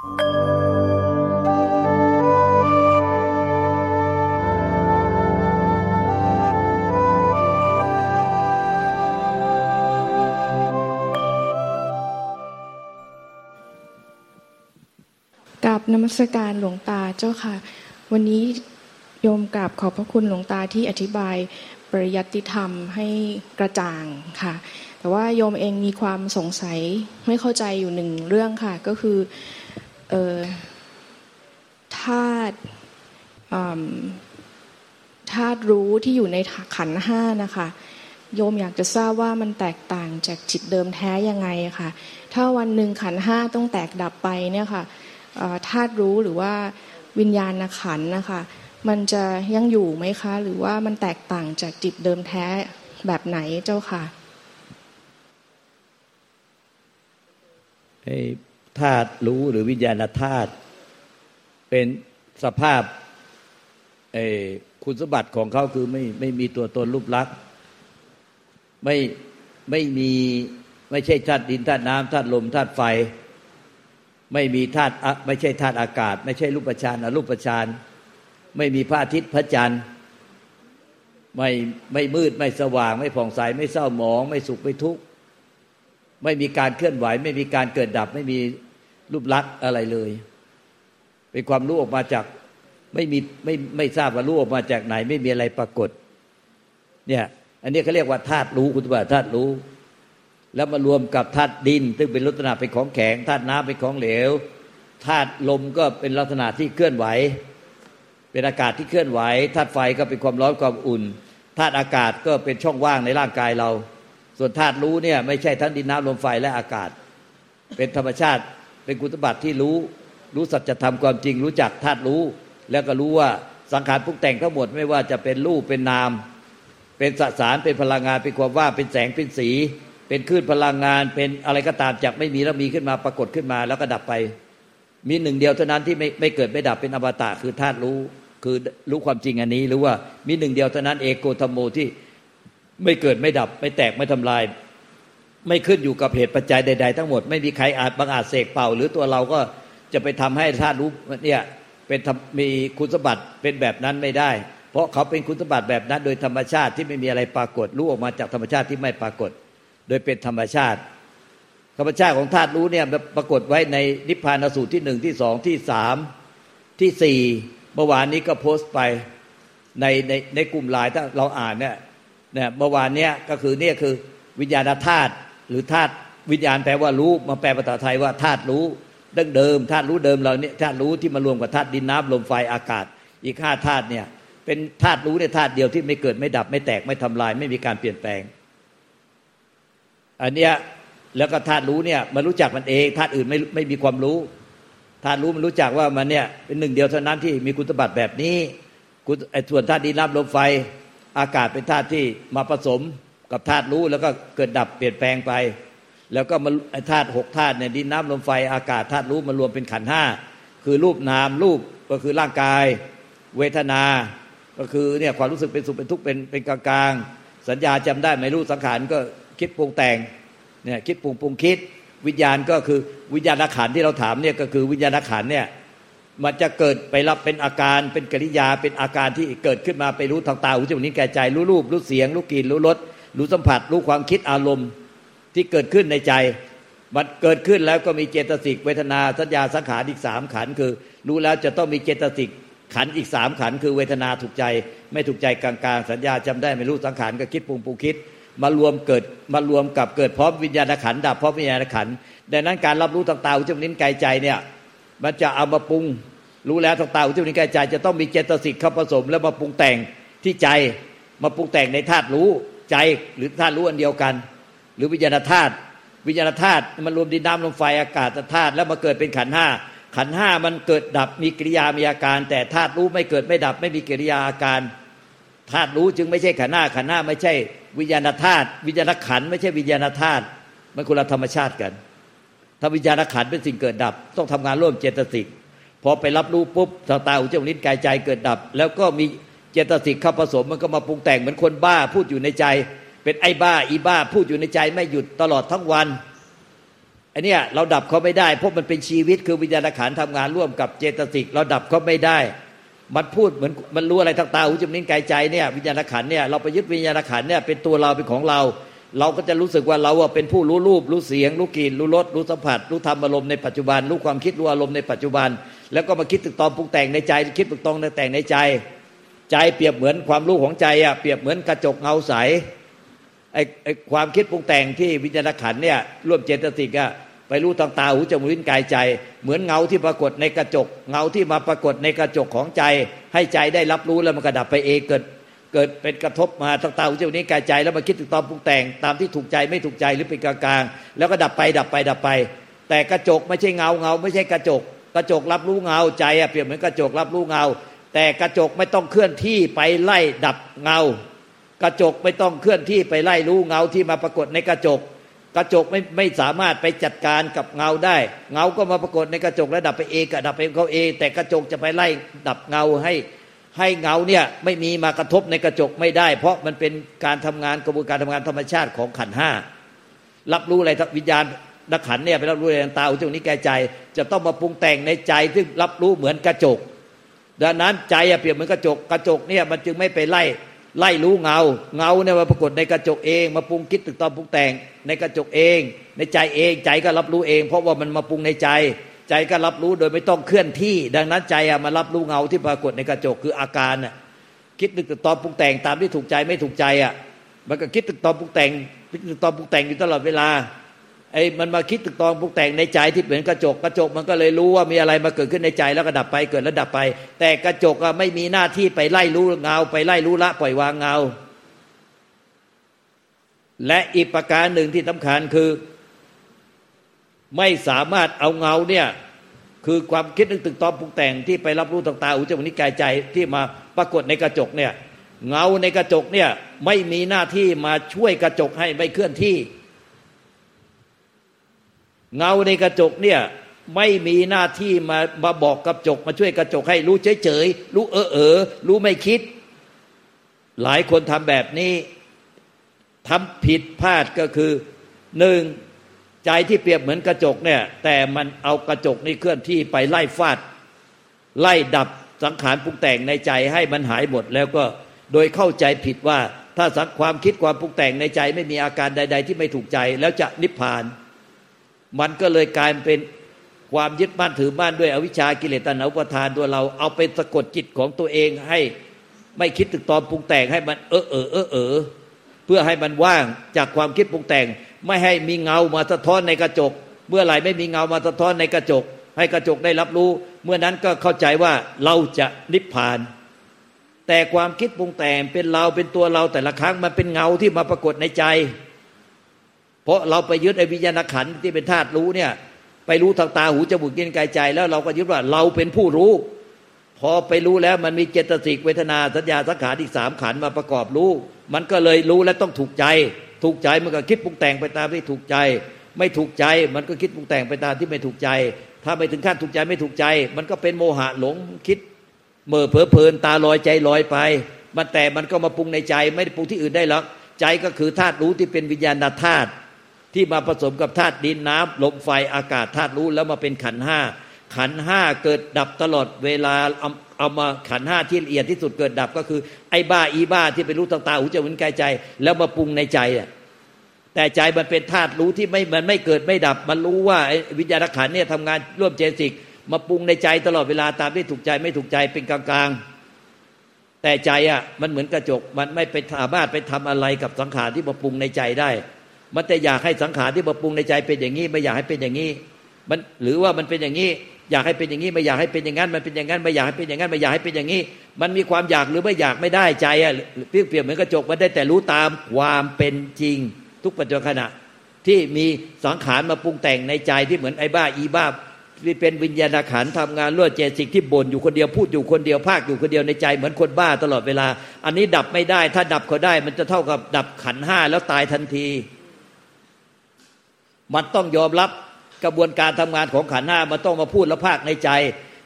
กับนมัสการหลวงตาเจ้าค่ะ วันนี้โยมกราบขอบพระคุณหลวงตาที่อธิบายปริยัติธรรมให้กระจ่างค่ะ แต่ว่าโยมเองมีความสงสัยไม่เข้าใจอยู่หนึ่งเรื่องค่ะ ก็คือ เออธาตุธาตุรู้ที่อยู่ในขันห้านะคะ โยมอยากจะทราบว่ามันแตกต่างจากจิตเดิมแท้ยังไงค่ะ ถ้าวันหนึ่งขันห้าต้องแตกดับไปเนี่ยค่ะธาตุรู้หรือว่าวิญญาณขันนะคะ มันจะยังอยู่ไหมคะ หรือว่ามันแตกต่างจากจิตเดิมแท้แบบไหนเจ้าค่ะ ธาตุรู้หรือวิญญาณธาตุเป็นสภาพคุณสมบัติของเขาคือไม่ไม่มีตัวตนรูปลักษณ์ไม่ไม่มีไม่ใช่ธาตุดินธาตุน้ำธาตุลมธาตุไฟ ไม่มีธาตุไม่ใช่ธาตุอากาศ ไม่ใช่รูปฌานอรูปฌานไม่มีพระอาทิตย์พระจันทร์ไม่ไม่มืดไม่สว่าง ไม่ผ่องใสไม่เศร้าหมอง ไม่สุขไม่ทุกข์ ไม่มีการเคลื่อนไหว ไม่มีการเกิดดับ ไม่มีรูปลักษณ์อะไรเลย เป็นความรู้ออกมาจากไม่มีไม่ไม่ทราบว่ารู้ออกมาจากไหน ไม่มีอะไรปรากฏ เนี่ย อันนี้เขาเรียกว่าธาตุรู้คุณว่าธาตุรู้ แล้วมารวมกับธาตุดิน ซึ่งเป็นลักษณะเป็นของแข็งธาตุน้ำเป็นของเหลวธาตุลมก็เป็นลักษณะที่เคลื่อนไหว เป็นอากาศที่เคลื่อนไหวธาตุไฟก็เป็นความร้อนความอุ่นธาตุอากาศก็เป็นช่องว่างในร่างกายเรา ส่วนธาตุรู้เนี่ยไม่ใช่ทั้งดินน้ำลมไฟและอากาศ เป็นธรรมชาติเป็นกุศบัติที่รู้ รู้สัจธรรมความจริง รู้จักธาตุรู้ แล้วก็รู้ว่าสังขารพุกแต่งทั้งหมดไม่ว่าจะเป็นรูปเป็นนาม เป็นสสารเป็นพลังงานเป็นความว่างเป็นแสงเป็นสี เป็นคลื่นพลังงาน เป็นอะไรก็ตามจากไม่มีแล้วมีขึ้นมาปรากฏขึ้นมาแล้วก็ดับไป มีหนึ่งเดียวเท่านั้นที่ไม่ไม่เกิดไม่ดับเป็นอมตะคือธาตุรู้ คือรู้ความจริงอันนี้หรือว่ามีหนึ่งเดียวเท่านั้นเอโกธรรมโมที่ ไม่เกิดไม่ดับ ไม่แตกไม่ทำลาย ไม่ขึ้นอยู่กับเหตุปัจจัยใด ๆ ทั้งหมด ไม่มีใครอาจบางอาจเสกเป่า หรือตัวเราก็จะไปทำให้ธาตุรู้เนี่ยเป็นมีคุณสมบัติเป็นแบบนั้นไม่ได้ เพราะเขาเป็นคุณสมบัติแบบนั้นโดยธรรมชาติที่ไม่มีอะไรปรากฏรู้ออกมาจากธรรมชาติที่ไม่ปรากฏ โดยเป็นธรรมชาติธรรมชาติของธาตุรู้เนี่ยปรากฏไว้ในนิพพานสูตรที่หนึ่งที่สองที่สามที่สี่เมื่อวานนี้ก็โพสต์ไปในในในกลุ่มไลน์ถ้าเราอ่านเนี่ย นี่ยเมื่อวานเนี้ยก็คือเนี่ยคือวิญญาณธาตุหรือธาตุวิญญาณแปลว่ารู้มาแปลภาษาไทยว่าธาตุรู้ดั้งเดิมธาตุรู้เดิมเราเนี่ยธาตุรู้ที่มารวมกับธาตุดินน้ำลมไฟอากาศ อีกห้าธาตุเนี่ยเป็นธาตุรู้ในธาตุเดียวที่ไม่เกิดไม่ดับไม่แตกไม่ทำลาย ไม่มีการเปลี่ยนแปลง อันเนี้ยแล้วก็ธาตุรู้เนี่ยมันรู้จักมันเองธาตุอื่นไม่ไม่มีความรู้ธาตุรู้มันรู้จักว่ามันเนี่ยเป็นหนึ่งเดียวเท่านั้นที่มีคุณสมบัติแบบนี้คุณไอ้ส่วนธาตุดินน้ำลมไฟ อากาศเป็นธาตุที่มาผสมกับธาตุรู้แล้วก็เกิดดับเปลี่ยนแปลงไป แล้วก็มาธาตุหกธาตุเนี่ยดินน้ำลมไฟอากาศธาตุรู้มารวมเป็นขันห้าคือรูปนามรูปก็คือร่างกาย เวทนา ก็คือเนี่ยความรู้สึกเป็นสุขเป็นทุกข์เป็นเป็นกลางๆสัญญาจำได้ไม่รู้สังขารก็คิดปรุงแต่งเนี่ยคิดปรุงปรุงคิด วิญญาณก็คือวิญญาณขันที่เราถามเนี่ยก็คือวิญญาณขันเนี่ย มันจะเกิดไปรับเป็นอาการเป็นกิริยาเป็นอาการที่เกิดขึ้นมาไปรู้ทางตาหูจมูกนิ้วกายใจ รู้รูปรู้เสียง รู้กลิ่นรู้รสรู้สัมผัส รู้ความคิดอารมณ์ที่เกิดขึ้นในใจ มันเกิดขึ้นแล้วก็มีเจตสิกเวทนาสัญญาสังขารอีกสามขันคือ รู้แล้วจะต้องมีเจตสิกขันอีกสามขันคือเวทนาถูกใจ ไม่ถูกใจกลางๆ สัญญาจำได้ไม่รู้สังขารก็คิดปรุงปรุงคิด มารวมเกิดมารวมกับเกิดพร้อมวิญญาณขันดับพร้อมวิญญาณขันดังนั้นการรับรู้ทางตาหูจมูกลิ้นกายใจเนี่ยมันจะเอามาปรุง รู้แล้วทางตาหูจมูกลิ้นกายใจจะต้องมีเจตสิกเข้าผสม แล้วมาปรุงแต่งที่ใจมาปรุงแต่งในธาตุรู้ใจหรือธาตุรู้อันเดียวกัน หรือวิญญาณธาตุวิญญาณธาตุมันรวมดินน้ำลมไฟอากาศธาตุแล้วมาเกิดเป็นขันห้าขันห้ามันเกิดดับมีกิริยามีอาการ แต่ธาตุรู้ไม่เกิดไม่ดับไม่มีกิริยาอาการธาตุรู้จึงไม่ใช่ขันห้าขันห้าไม่ใช่วิญญาณธาตุวิญญาณขันไม่ใช่วิญญาณธาตุมันคนละธรรมชาติกัน ถ้าวิญญาณขันเป็นสิ่งเกิดดับ ต้องทำงานร่วมเจตสิก พอไปรับรู้ปุ๊บตาตาหูจมูกลิ้นกายใจเกิดดับ แล้วก็มีเจตสิกเข้าผสมมันก็มาปรุงแต่งเหมือนคนบ้าพูดอยู่ในใจ เป็นไอ้บ้า อีบ้า พูดอยู่ในใจไม่หยุดตลอดทั้งวันอันนี้เราดับเขาไม่ได้เพราะมันเป็นชีวิตคือวิญญาณขันทำงานร่วมกับเจตสิกเราดับเขาไม่ได้ มันพูดเหมือนมันรู้อะไรทางตาหูจมูกนิ้วกายใจเนี่ยวิญญาณขันเนี่ยเราไปยึดวิญญาณขันเนี่ยเป็นตัวเราเป็นของเรา เราก็จะรู้สึกว่าเราเป็นผู้รู้รูปรู้เสียง รู้กลิ่นรู้รสรู้สัมผัส รู้ธรรมอารมณ์ในปัจจุบันรู้ความคิดรู้อารมณ์ในปัจจุบัน แล้วก็มาคิดตึกตองปรุงแต่งในใจ คิดตึกตองแต่งในใจ ใจเปรียบเหมือนความรู้ของใจอะเปรียบเหมือนกระจกเงาใสไอ้ไอ้ความคิดปรุงแต่งที่วิญญาณขันเนี่ยร่วมเจตสิกอะไปรู้ทางตาหูจมูกลิ้นกายใจ เหมือนเงาที่ปรากฏในกระจก เงาที่มาปรากฏในกระจกของใจ ให้ใจได้รับรู้แล้วมันกระดับไปเองเกิด เกิดเป็นกระทบมาทางตาหูจมูกลิ้นกายใจ แล้วมาคิดถึงตอนปรุงแต่ง ตามที่ถูกใจไม่ถูกใจหรือเป็นกลางๆแล้วก็ดับไปดับไปดับไป แต่กระจกไม่ใช่เงาเงาไม่ใช่กระจก กระจกรับรู้เงาใจอะเปรียบเหมือนกระจกรับรู้เงา แต่กระจกไม่ต้องเคลื่อนที่ไปไล่ดับเงา กระจกไม่ต้องเคลื่อนที่ไปไล่รู้เงาที่มาปรากฏในกระจก กระจกไม่ไม่สามารถไปจัดการกับเงาได้ เงาก็มาปรากฏในกระจกแล้วดับไปเองก็ดับไปเขาเอง แต่กระจกจะไปไล่ดับเงาให้ให้เงาเนี่ยไม่มีมากระทบในกระจกไม่ได้ เพราะมันเป็นการทำงานกระบวนการทำงานธรรมชาติของขันห้ารับรู้อะไรวิญญาณ นักขันเนี่ยไปรับรู้อะไรต่าอุจจานี้แก่ใจ จะต้องมาปรุงแต่งในใจซึ่งรับรู้เหมือนกระจก ดังนั้นใจเปรียบเหมือนกระจกกระจกเนี่ยมันจึงไม่ไปไล่ไล่รู้เงา เงาเนี่ยมาปรากฏในกระจกเอง มาปรุงคิดตึกตอนปรุงแต่งในกระจกเอง ในใจเองใจก็รับรู้เอง เพราะว่ามันมาปรุงในใจ ใจก็รับรู้โดยไม่ต้องเคลื่อนที่ ดังนั้นใจอะมารับรู้เงาที่ปรากฏในกระจกคืออาการน่ะคิดตึกตอนปรุงแต่งตามที่ถูกใจไม่ถูกใจอะมันก็คิดตึกตอนปรุงแต่งคิดตึกตอนปรุงแต่งอยู่ตลอดเวลา ไอ้มันมาคิดตึกตองปรุงแต่งในใจที่เหมือนกระจกกระจกมันก็เลยรู้ว่ามีอะไรมาเกิดขึ้นในใจแล้วก็ดับไปเกิดแล้วดับไป แต่กระจกอะไม่มีหน้าที่ไปไล่รู้เงา ไปไล่รู้ละปล่อยวางเงา และอีกประการหนึ่งที่สำคัญคือ ไม่สามารถเอาเงาเนี่ยคือความคิดนึกตึกตอมปรุงแต่งที่ไปรับรู้ต่างๆอุจจาระนิกายใจที่มาปรากฏในกระจกเนี่ยเงาในกระจกเนี่ยไม่มีหน้าที่มาช่วยกระจกให้ไม่เคลื่อนที่ เงาในกระจกเนี่ยไม่มีหน้าที่มามาบอกกระจก มาช่วยกระจกให้รู้เฉยๆรู้เออเออรู้ไม่คิด หลายคนทำแบบนี้ทำผิดพลาดก็คือหนึ่งใจที่เปรียบเหมือนกระจกเนี่ยแต่มันเอากระจกนี่เคลื่อนที่ไปไล่ฟาด ไล่ดับสังขารปรุงแต่งในใจให้มันหายหมดแล้วก็โดยเข้าใจผิดว่าถ้าสักความคิดความปรุงแต่งในใจไม่มีอาการใด ๆ ที่ไม่ถูกใจแล้วจะนิพพาน มันก็เลยกลายเป็นความยึดมั่นถือมั่นด้วยอวิชชากิเลสตัณหาอุปทานตัวเราเอาไปสะกดจิตของตัวเองให้ไม่คิดถึงตอนปรุงแต่งให้มันเออเออเออเออพื่อให้มันว่างจากความคิดปรุงแต่ง ไม่ให้มีเงามาสะท้อนในกระจก เมื่อไหร่ไม่มีเงามาสะท้อนในกระจก ให้กระจกได้รับรู้ เมื่อนั้นก็เข้าใจว่าเราจะนิพพาน แต่ความคิดปรุงแต่งเป็นเราเป็นตัวเราแต่ละครั้งมันเป็นเงาที่มาปรากฏในใจ เพราะเราไปยึดไอ้วิญญาณขันที่เป็นธาตุรู้เนี่ย ไปรู้ทางตาหูจมูกกินกายใจแล้วเราก็ยึดว่าเราเป็นผู้รู้ พอไปรู้แล้วมันมีเจตสิกเวทนาสัญญาสังขารอีกสามขันมาประกอบรู้ มันก็เลยรู้และต้องถูกใจ ถูกใจมันก็คิดปรุงแต่งไปตามที่ถูกใจ ไม่ถูกใจมันก็คิดปรุงแต่งไปตามที่ไม่ถูกใจ ถ้าไม่ถึงขั้นถูกใจไม่ถูกใจ มันก็เป็นโมหะหลงคิดเมื่อเพอเพลินตาลอยใจลอยไป มันแต่มันก็มาปรุงในใจไม่ได้ปรุงที่อื่นได้หรอกใจก็คือธาตุรู้ที่เป็นวิญญาณธาตุ ที่มาผสมกับธาตุดินน้ำลมไฟอากาศธาตุรู้แล้วมาเป็นขันห้าขันห้าเกิดดับตลอดเวลาเอามาขันห้าที่ละเอียดที่สุดเกิดดับก็คือไอ้บ้าอีบ้าที่ไปรู้ต่างๆหูจมูกกายใจ แล้วมาปรุงในใจอะแต่ใจมันเป็นธาตุรู้ที่ไม่มันไม่เกิดไม่ดับ มันรู้ว่าวิญญาณขันเนี่ยทำงานร่วมเจสิกมาปรุงในใจตลอดเวลาตามที่ถูกใจไม่ถูกใจเป็นกลางๆ แต่ใจอะมันเหมือนกระจกมันไม่ไปสามารถไปทำอะไรกับสังขารที่มาปรุงในใจได้ มันแต่อยากให้สังขารที่มาปรุงในใจเป็นอย่างนี้ ไม่อยากให้เป็นอย่างนี้มันหรือว่ามันเป็นอย่างนี้ อยากให้เป็นอย่างนี้ ไม่อยากให้เป็นอย่างนั้น มันเป็นอย่างนั้นไม่อยากให้เป็นอย่างนั้นไม่อยากให้เป็นอย่างนี้ มันมีความอยากหรือไม่อยากไม่ได้ใจอะเปรียบเหมือนกระจกมันได้แต่รู้ตามความเป็นจริง ทุกปัจจุบันขณะที่มีสังขารมาปรุงแต่งในใจที่เหมือนไอ้บ้าอีบ้าที่เป็นวิญญาณขันทำงานรวดเจสิกที่บ่นอยู่คนเดียวพูดอยู่คนเดียวภาคอยู่คนเดียวในใจเหมือนคนบ้าตลอดเวลา อันนี้ดับไม่ได้ ถ้าดับเขาได้ มันจะเท่ากับดับขันห้าแล้วตายทันที มันต้องยอมรับกระบวนการทำงานของขันห้ามันต้องมาพูดและภาคในใจ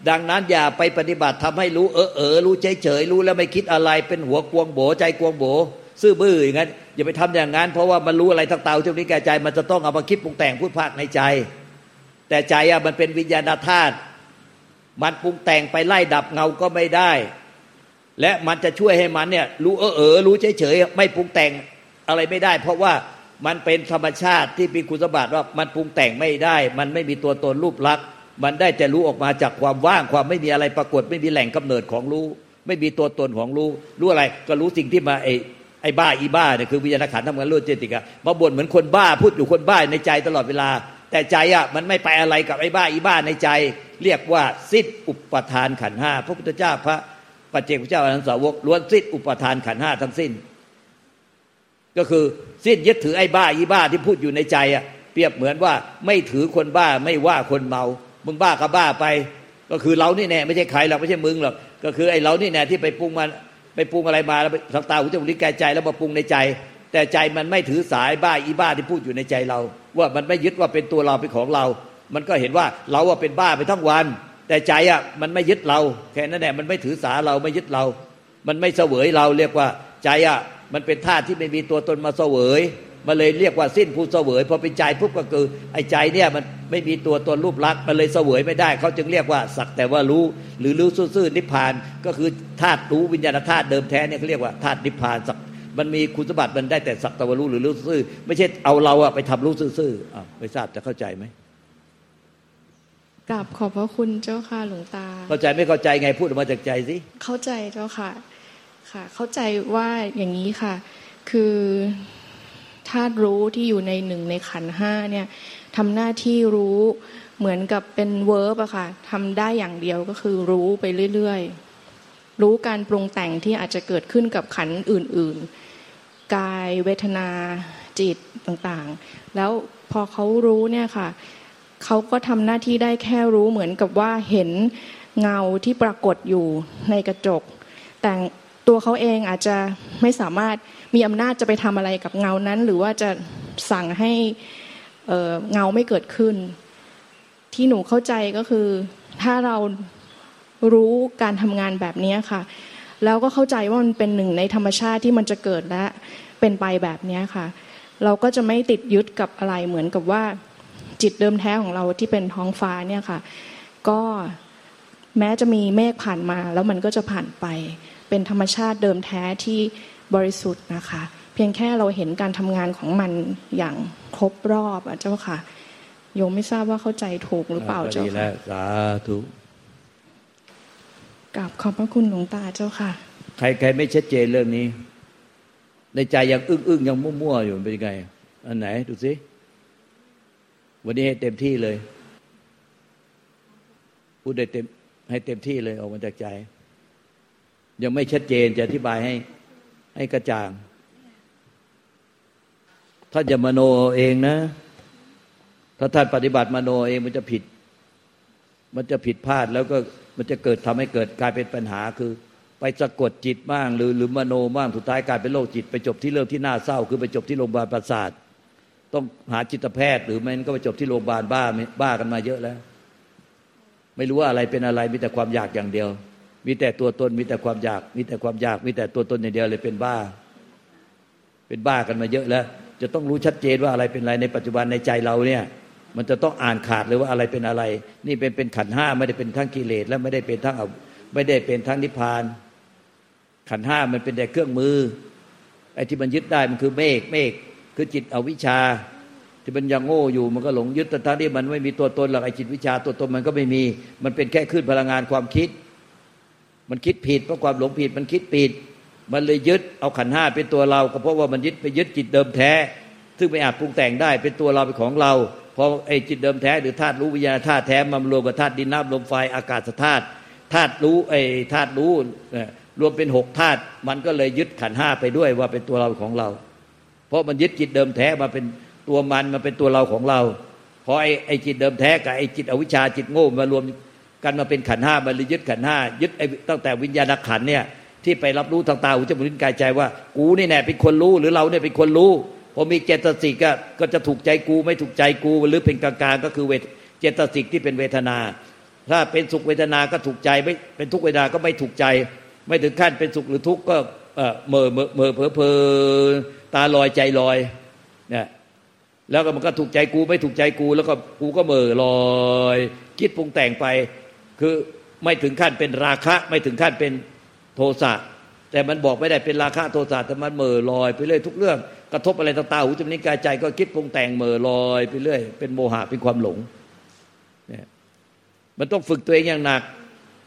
ดังนั้นอย่าไปปฏิบัติทำให้รู้เออเออรู้เฉยเฉยรู้แล้วไม่คิดอะไรเป็นหัวกวงโบใจกวงโบซื่อบื้ออย่างนั้นอย่าไปทำอย่างนั้น เพราะว่ามันรู้อะไรทั้งเตาที่นี้แก่ใจ มันจะต้องเอามาคิดปรุงแต่งพูดภาคในใจ แต่ใจอะมันเป็นวิญญาณธาตุมันปรุงแต่งไปไล่ดับเงาก็ไม่ได้ และมันจะช่วยให้มันเนี่ยรู้เออเออรู้เฉยเฉยไม่ปรุงแต่งอะไรไม่ได้ เพราะว่า มันเป็นธรรมชาติที่มีคุณสมบัติว่ามันปรุงแต่งไม่ได้ มันไม่มีตัวตนรูปลักษณ์มันได้แต่รู้ออกมาจากความว่างความไม่มีอะไรปรากฏ ไม่มีแหล่งกำเนิดของรู้ ไม่มีตัวตนของรู้ รู้อะไร ก็รู้สิ่งที่มาไอ้ไอ้บ้าอีบ้าเนี่ยคือวิญญาณขันธ์ทำงานรู้เจติกะมาบ่นเหมือนคนบ้าพูดอยู่คนบ้าในใจตลอดเวลา แต่ใจอะมันไม่ไปอะไรกับไอ้บ้าอีบ้าในใจ เรียกว่าสิ้นอุปทานขันห้าพระพุทธเจ้าพระปัจเจกพระเจ้าอนันสาวกล้วนสิ้นอุปทานขันห้าทั้งสิ้น ก็คือสิ้นยึดถือไอ้บ้าอีบ้าที่พูดอยู่ในใจอะเปรียบเหมือนว่าไม่ถือคนบ้าไม่ว่าคนเมา มึงบ้าก็บ้าไป ก็คือเรานี่แน่ไม่ใช่ใครหรอกไม่ใช่มึงหรอกก็คือไอ้เรานี่แน่ที่ไปปรุงมันไปปรุงอะไรมาแล้วทางตาหูจมูกลิ้นกายใจแล้วมาปรุงในใจ แต่ใจมันไม่ถือสายบ้าอีบ้าที่พูดอยู่ในใจเรา ว่ามันไม่ยึดว่าเป็นตัวเราเป็นของเรา มันก็เห็นว่าเราว่าเป็นบ้าไปทั้งวัน แต่ใจอะมันไม่ยึดเราแค่นั้นแหละมันไม่ถือสาเราไม่ยึดเรา มันไม่เสวยเราเรียกว่าใจอะ มันเป็นธาตุที่ไม่มีตัวตนมาเสวยมันเลยเรียกว่าสิ้นผู้เสวยพอเป็นใจปุ๊บก็คือไอ้ใจเนี่ยมันไม่มีตัวตนรูปลักษณ์มันเลยเสวยไม่ได้ เขาจึงเรียกว่าสักแต่ว่ารู้ หรือรู้ซื่อนิพพานก็คือธาตุรู้วิญญาณธาตุเดิมแท้เนี่ยเขาเรียกว่าธาตุนิพพานสักมันมีคุณสมบัติมันได้แต่สักแต่ว่ารู้หรือรู้ซื่อไม่ใช่เอาเราอะไปทำรู้ซื่ออ่าไม่ทราบจะเข้าใจไหมกราบขอบพระคุณเจ้าค่ะหลวงตา เข้าใจไม่เข้าใจไงพูดออกมาจากใจสิเข้าใจเจ้าค่ะ ค่ะ เข้าใจว่าอย่างนี้ค่ะ คือธาตุรู้ที่อยู่ในหนึ่งในขันห้าเนี่ยทำหน้าที่รู้เหมือนกับเป็นเวิร์บอะค่ะทำได้อย่างเดียวก็คือรู้ไปเรื่อยๆ รู้การปรุงแต่งที่อาจจะเกิดขึ้นกับขันอื่นๆ กายเวทนาจิตต่างๆ แล้วพอเขารู้เนี่ยค่ะเขาก็ทำหน้าที่ได้แค่รู้เหมือนกับว่าเห็นเงาที่ปรากฏอยู่ในกระจก แต่ ตัวเขาเองอาจจะไม่สามารถมีอำนาจจะไปทำอะไรกับเงานั้น หรือว่าจะสั่งให้เเงาไม่เกิดขึ้น ที่หนูเข้าใจก็คือถ้าเรารู้การทำงานแบบนี้ค่ะ แล้วก็เข้าใจว่ามันเป็นหนึ่งในธรรมชาติที่มันจะเกิดและเป็นไปแบบนี้ค่ะ เราก็จะไม่ติดยึดกับอะไรเหมือนกับว่าจิตเดิมแท้ของเราที่เป็นท้องฟ้าเนี่ยค่ะ ก็แม้จะมีเมฆผ่านมา แล้วมันก็จะผ่านไป เป็นธรรมชาติเดิมแท้ที่บริสุทธิ์นะคะ เพียงแค่เราเห็นการทำงานของมันอย่างครบรอบอะเจ้าค่ะโยมไม่ทราบว่าเข้าใจถูกหรือเปล่าเจ้าค่ะสาธุกับขอบพระคุณหลวงตาเจ้าค่ะ ใครใครไม่ชัดเจนเรื่องนี้ ในใจยังอึ้งอึ้งยังมั่วๆอยู่เป็นยังไง อันไหนดูสิวันนี้ให้เต็มที่เลยพูดได้เต็มให้เต็มที่เลยออกมาจากใจ ยังไม่ชัดเจนจะอธิบายให้ให้กระจ่างถ้าจะมโนเองนะ ถ้าท่านปฏิบัติมโนเองมันจะผิด มันจะผิดพลาดแล้วก็มันจะเกิดทำให้เกิดกลายเป็นปัญหาคือ ไปสะกดจิตบ้างหรือหรือมโนบ้างสุดท้ายกลายเป็นโรคจิต ไปจบที่เรื่องที่น่าเศร้า คือไปจบที่โรงพยาบาลประสาท ต้องหาจิตแพทย์ หรือไม่ก็ไปจบที่โรงพยาบาลบ้าบ้ากันมาเยอะแล้ว ไม่รู้ว่าอะไรเป็นอะไรมีแต่ความอยากอย่างเดียว มีแต่ตัวตนมีแต่ความอยาก มีแต่ความอยาก มีแต่ตัวตนอย่างเดียวเลยเป็นบ้า เป็นบ้ากันมาเยอะแล้ว จะต้องรู้ชัดเจนว่าอะไรเป็นอะไรในปัจจุบันในใจเราเนี่ย มันจะต้องอ่านขาดเลยว่าอะไรเป็นอะไร นี่เป็นเป็นขันห้าไม่ได้เป็นทั้งกิเลสและไม่ได้เป็นทั้งไม่ได้เป็นทั้งนิพพาน ขันห้ามันเป็นแต่เครื่องมือไอ้ที่มันยึดได้มันคือเมฆเมฆคือจิตอวิชชา ที่มันยังโง่อยู่มันก็หลงยึดแต่ทั้งที่มันไม่มีตัวตนหรอกไอ้จิตวิชาตัวตนมันก็ไม่มี มันเป็นแค่ขึ้นพลังงานความคิด มันคิดผิดเพราะความหลงผิดมันคิดผิด มันเลยยึดเอาขันห้าเป็นตัวเราก็เพราะว่ามันยึดไปยึดจิตเดิมแท้ ซึ่งไม่อาจปรุงแต่งได้เป็นตัวเราเป็นของเราพอไอ้จิตเดิมแท้หรือธาตุรู้วิญญาณธาตุแท้มารวมกับธาตุดินน้ำลมไฟอากาศธาตุธาตุรู้ไอ้ธาตุรู้รวมเป็นหกธาตุมันก็เลยยึดขันห้าไปด้วยว่าเป็นตัวเราของเรา เพราะมันยึดจิตเดิมแท้มาเป็นตัวมันมาเป็นตัวเราของเราพอไอ้ไอ้จิตเดิมแท้กับไอ้จิตอวิชชาจิตโง่มารวม กันมาเป็นขันห้ามันเลยยึดขันห้ายึดไอ้ตั้งแต่วิญญาณขันเนี่ยที่ไปรับรู้ทางตาหูจมูกลิ้นกายใจว่า กูนี่แน่เป็นคนรู้หรือเราเนี่ยเป็นคนรู้พอมีเจตสิกก็ก็จะถูกใจกูไม่ถูกใจกูหรือเป็นกลางๆก็คือเวทเจตสิกที่เป็นเวทนา ถ้าเป็นสุขเวทนาก็ถูกใจไม่เป็นทุกเวทนาก็ไม่ถูกใจ ไม่ถึงขั้นเป็นสุขหรือทุกข์ก็เมื่อเมื่อเมื่อเพอเพอตาลอยใจลอยเนี่ยแล้วก็มันก็ถูกใจกูไม่ถูกใจกู แล้วก็กูก็เมื่อลอย คิดปรุงแต่งไป คือไม่ถึงขั้นเป็นราคะ ไม่ถึงขั้นเป็นโทสะแต่มันบอกไม่ได้เป็นราคะโทสะแต่มันเมื่อลอยไปเรื่อยทุกเรื่อง กระทบอะไรต่างๆหูจมูกนิ้วกายใจก็คิดปรุงแต่งเมื่อลอยไปเรื่อยเป็นโมหะเป็นความหลงเนี่ยมันต้องฝึกตัวเองอย่างหนัก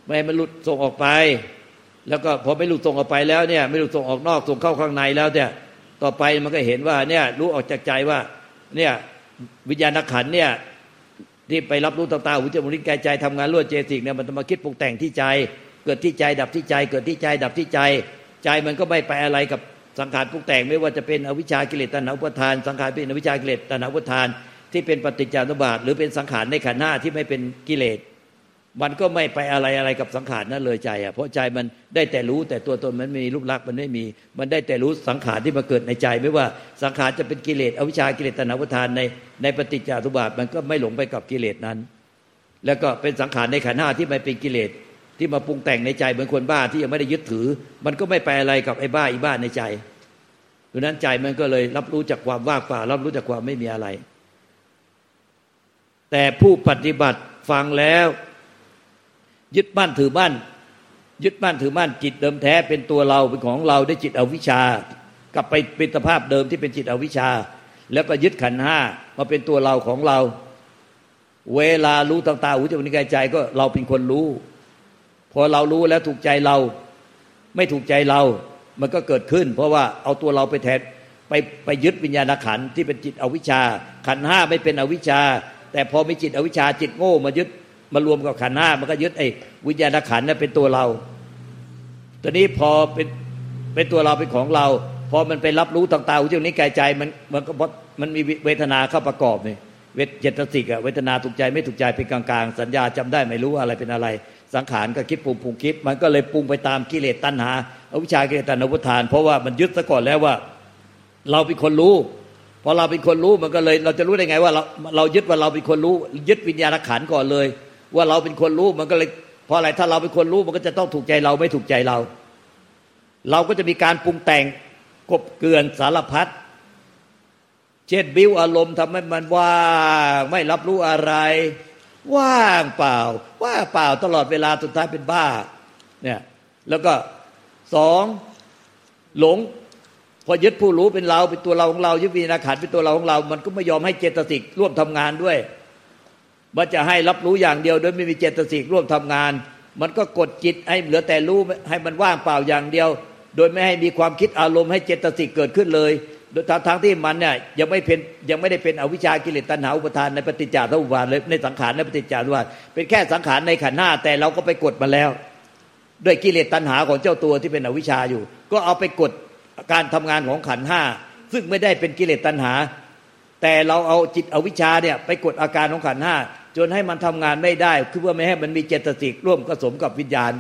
ไม่ให้มันหลุดส่งออกไป แล้วก็พอไม่หลุดส่งออกไปแล้วเนี่ย ไม่หลุดส่งออกนอกส่งเข้าข้างในแล้วเนี่ยต่อไปมันก็เห็นว่าเนี่ยรู้ออกจากใจว่าเนี่ยวิญญาณขันเนี่ย ที่ไปรับรู้ต่างๆหูจมูกลิ้นกายใจทำงานรวดเจสิกเนี่ยมันจะมาคิดปรุงแต่งที่ใจ เกิดที่ใจดับที่ใจ เกิดที่ใจดับที่ใจ ใจมันก็ไม่ไปอะไรกับสังขารปรุงแต่งไม่ว่าจะเป็นอวิชากิเลสตัณหาอุปทาน สังขารเป็นอวิชากิเลสตัณหาอุปทาน ที่เป็นปฏิจจานุบาท หรือเป็นสังขารในขันธ์หน้าที่ไม่เป็นกิเลส มันก็ไม่ไปอะไรอะไรกับสังขารนั่นเลยใจอะเพราะใจมันได้แต่รู้แต่ตัวตนมันไม่มีรูปลักษณ์มันไม่มี มันได้แต่รู้สังขารที่มาเกิดในใจ ไม่ว่าสังขารจะเป็นกิเลสอวิชากิเลสตัณหาอุปทานในในปฏิจจานุบาทมันก็ไม่หลงไปกับกิเลสนั้น แล้วก็เป็นสังขารในขันธ์ห้าที่ไม่เป็นกิเลสที่มาปรุงแต่งในใจเหมือนคนบ้าที่ยังไม่ได้ยึดถือ มันก็ไม่ไปอะไรกับไอ้บ้าอีบ้าในใจดังนั้นใจมันก็เลยรับรู้จากความว่างเปล่ารับรู้จากความไม่มีอะไร แต่ผู้ปฏิบัติฟังแล้ว ยึดมั่นถือมั่นยึดมั่นถือมั่นจิตเดิมแท้เป็นตัวเราเป็นของเราได้จิตอวิชชากลับไปเป็นสภาพเดิมที่เป็นจิตอวิชชา แล้วก็ยึดขันห้ามาเป็นตัวเราของเรา เวลารู้ต่างๆหูจมูกนิ้วกายใจก็เราเป็นคนรู้ พอเรารู้แล้วถูกใจเรา ไม่ถูกใจเรา มันก็เกิดขึ้น เพราะว่าเอาตัวเราไปแทนไปไปยึดวิญญาณขันที่เป็นจิตอวิชชา ขันห้าไม่เป็นอวิชชา แต่พอมีจิตอวิชชาจิตโง่มายึด มารวมกับขันห้ามันก็ยึดไอ้วิญญาณขันนั่นเป็นตัวเราตอนนี้พอเป็นเป็นตัวเราเป็นของเราพอมันไปรับรู้ต่างๆที่นี้กายใจมันมันก็มันมีเวทนาเข้าประกอบนี่เวทเจตสิกอะเวทนาถูกใจไม่ถูกใจเป็นกลางๆ สัญญาจำได้ไม่รู้อะไรเป็นอะไร สังขารก็คิดปรุงปรุงคิด มันก็เลยปรุงไปตามกิเลสตัณหาอวิชากิเลสตัณหาุทาน เพราะว่ามันยึดซะก่อนแล้วว่า เราเป็นคนรู้พอเราเป็นคนรู้มันก็เลย เราจะรู้ได้ไงว่าเราเรายึดว่าเราเป็นคนรู้ ยึดวิญญาณขันก่อนเลย ว่าเราเป็นคนรู้มันก็เลยเพราะอะไรถ้าเราเป็นคนรู้มันก็จะต้องถูกใจเราไม่ถูกใจเรา เราก็จะมีการปรุงแต่งกบเกลื่อนสารพัดเช่นบิ้วอารมณ์ทำให้มันว่างไม่รับรู้อะไร ว่างเปล่า ว่างเปล่าตลอดเวลาสุดท้ายเป็นบ้าเนี่ยแล้วก็สองหลงพอยึดผู้รู้เป็นเราเป็นตัวเราของเรายึดวิญญาณขันเป็นตัวเราของเรา มันก็ไม่ยอมให้เจตสิกร่วมทำงานด้วย มันจะให้รับรู้อย่างเดียว โดยไม่มีเจตสิกร่วมทำงาน มันก็กดจิตให้เหลือแต่รู้ให้มันว่างเปล่าอย่างเดียว โดยไม่ให้มีความคิดอารมณ์ให้เจตสิกเกิดขึ้นเลยโดยทางที่มันเนี่ยยังไม่เป็นยังไม่ได้เป็นอวิชากิเลสตัณหาอุปทานในปฏิจจสมุปบาทเลยในสังขารในปฏิจจสมุปบาทเป็นแค่สังขารในขันธ์หน้าแต่เราก็ไปกดมาแล้ว ด้วยกิเลสตัณหาของเจ้าตัวที่เป็นอวิชาอยู่ ก็เอาไปกดการทำงานของขันห้าซึ่งไม่ได้เป็นกิเลสตัณหา แต่เราเอาจิตอวิชชาเนี่ยไปกดอาการของขันห้า จนให้มันทำงานไม่ได้ คือว่าไม่ให้มันมีเจตสิกร่วมผสมกับวิญญาณ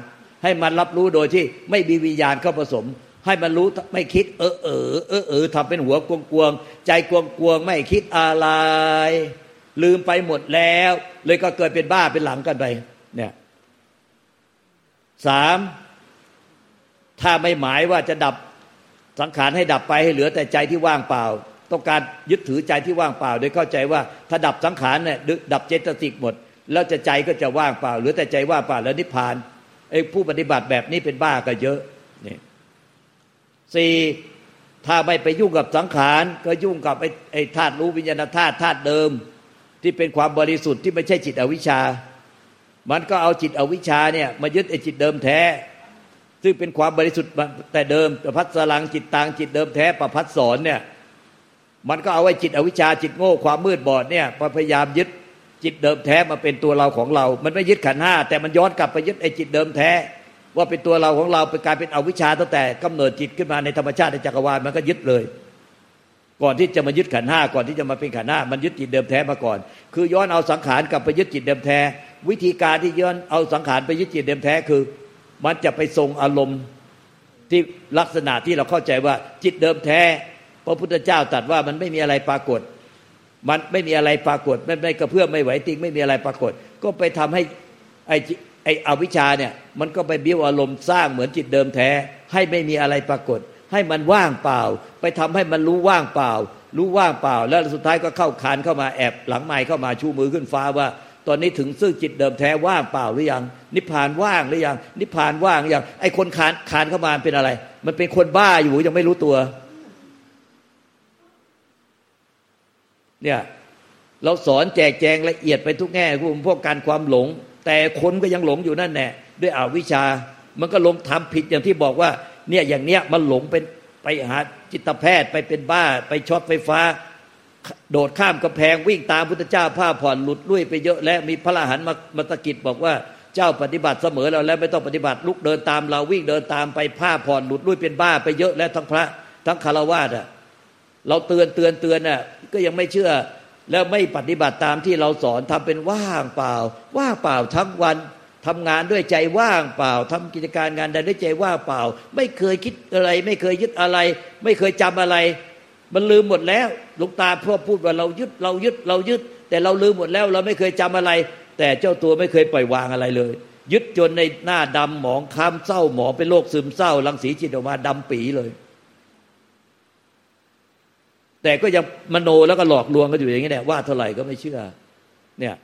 ให้มันรับรู้โดยที่ไม่มีวิญญาณเข้าผสม ให้มันรู้ไม่คิด เออเออเออเออทำเป็นหัวกวงกวงใจกวงกวงไม่คิดอะไร ลืมไปหมดแล้ว เลยก็เกิดเป็นบ้าเป็นหลังกันไปเนี่ยสามถ้าไม่หมายว่าจะดับสังขารให้ดับไปให้เหลือแต่ใจที่ว่างเปล่า ต้องการยึดถือใจที่ว่างเปล่า โดยเข้าใจว่าถ้าดับสังขารเนี่ยดับเจตสิกหมด แล้วจะใจก็จะว่างเปล่าหลือแต่ใจว่างเปล่าแล้วนิพพานไอ้ผู้ปฏิบัติแบบนี้เป็นบ้าก็เยอะนี่สี่ถ้าไม่ไปยุ่งกับสังขารก็ยุ่งกับไอ้ไอ้ธาตุรู้วิญญาณธาตุธาตุเดิม ที่เป็นความบริสุทธิ์ที่ไม่ใช่จิตอวิชชา มันก็เอาจิตอวิชชาเนี่ยมายึดไอ้จิตเดิมแท้ ซึ่งเป็นความบริสุทธิ์แต่เดิมประพัดสลังจิตตางจิตเดิมแท้ประพัดสอนเนี่ย มันก็เอาไว้จิตอวิชชาจิตโง่ความมืดบอดเนี่ยพยายามยึดจิตเดิมแท้มาเป็นตัวเราของเรา มันไม่ยึดขันห้าแต่มันย้อนกลับไปยึดไอ้จิตเดิมแท้ ว่าเป็นตัวเราของเราเป็นการเป็นอวิชชาตั้งแต่กำเนิดจิตขึ้นมาในธรรมชาติในจักรวาลมันก็ยึดเลย ก่อนที่จะมายึดขันห้าก่อนที่จะมาเป็นขันห้ามันยึดจิตเดิมแท้มาก่อน คือย้อนเอาสังขารกลับไปยึดจิตเดิมแท้ วิธีการที่ย้อนเอาสังขารไปยึดจิตเดิมแท้คือ มันจะไปทรงอารมณ์ที่ลักษณะที่เราเข้าใจว่าจิตเดิมแท้ พระพุทธเจ้าตรัสว่ามันไม่มีอะไรปรากฏ มันไม่มีอะไรปรากฏ ไม่ไม่กระเพื่อมไม่ไหวติงไม่มีอะไรปรากฏ ก็ไปทำให้ไอ้ไอไอ้อวิชชาเนี่ย มันก็ไปบิ้วอารมณ์สร้างเหมือนจิตเดิมแท้ ให้ไม่มีอะไรปรากฏ ให้มันว่างเปล่า ไปทำให้มันรู้ว่างเปล่า รู้ว่างเปล่า แล้วสุดท้ายก็เข้าคานเข้ามาแอบหลังไม้เข้ามาชูมือขึ้นฟ้าว่าตอนนี้ถึงซึ่งจิตเดิมแท้ว่างเปล่าหรือยัง นิพพานว่างหรือยัง นิพพานว่างหรือยังไอ้คนคานคานเข้ามาเป็นอะไร มันเป็นคนบ้าอยู่ยังไม่รู้ตัว เนี่ยเราสอนแจกแจงละเอียดไปทุกแง่คุณพวกการความหลง แต่คนก็ยังหลงอยู่นั่นแน่ด้วยอวิชา มันก็ลงทำผิดอย่างที่บอกว่าเนี่ยอย่างเนี้ยมันหลงเป็นไปหาจิตแพทย์ไปเป็นบ้า ไปช็อตไฟฟ้า โดดข้ามกำแพงวิ่งตามพุทธเจ้าผ้าผ่อนหลุดลุ่ยไปเยอะและมีพระอรหันต์มามาตะกิดบอกว่าเจ้าปฏิบัติเสมอเราแล้วไม่ต้องปฏิบัติลุกเดินตามเราวิ่งเดินตามไปผ้าผ่อนหลุดลุ่ยเป็นบ้าไปเยอะแล้วทั้งพระทั้งคารวะอะ เราเตือนเตือนเตือนอะก็ยังไม่เชื่อ แล้วไม่ปฏิบัติตามที่เราสอนทำเป็นว่างเปล่า ว่างเปล่าทั้งวันทำงานด้วยใจว่างเปล่าทำกิจการงานใดด้วยใจว่างเปล่า ไม่เคยคิดอะไร ไม่เคยยึดอะไร ไม่เคยจำอะไร มันลืมหมดแล้วลุงตาพ่อพูดว่าเรายึดเรายึดเรายึด แต่เราลืมหมดแล้ว เราไม่เคยจำอะไร แต่เจ้าตัวไม่เคยปล่อยวางอะไรเลย ยึดจนในหน้าดำหมองคล้ำเศร้าหมองเป็นโรคซึมเศร้า รังสีจิตออกมาดำปีเลย แต่ก็ยังมโนแล้วก็หลอกลวงกันอยู่อย่างนี้แหละว่าเท่าไหร่ก็ไม่เชื่อ เนี่ย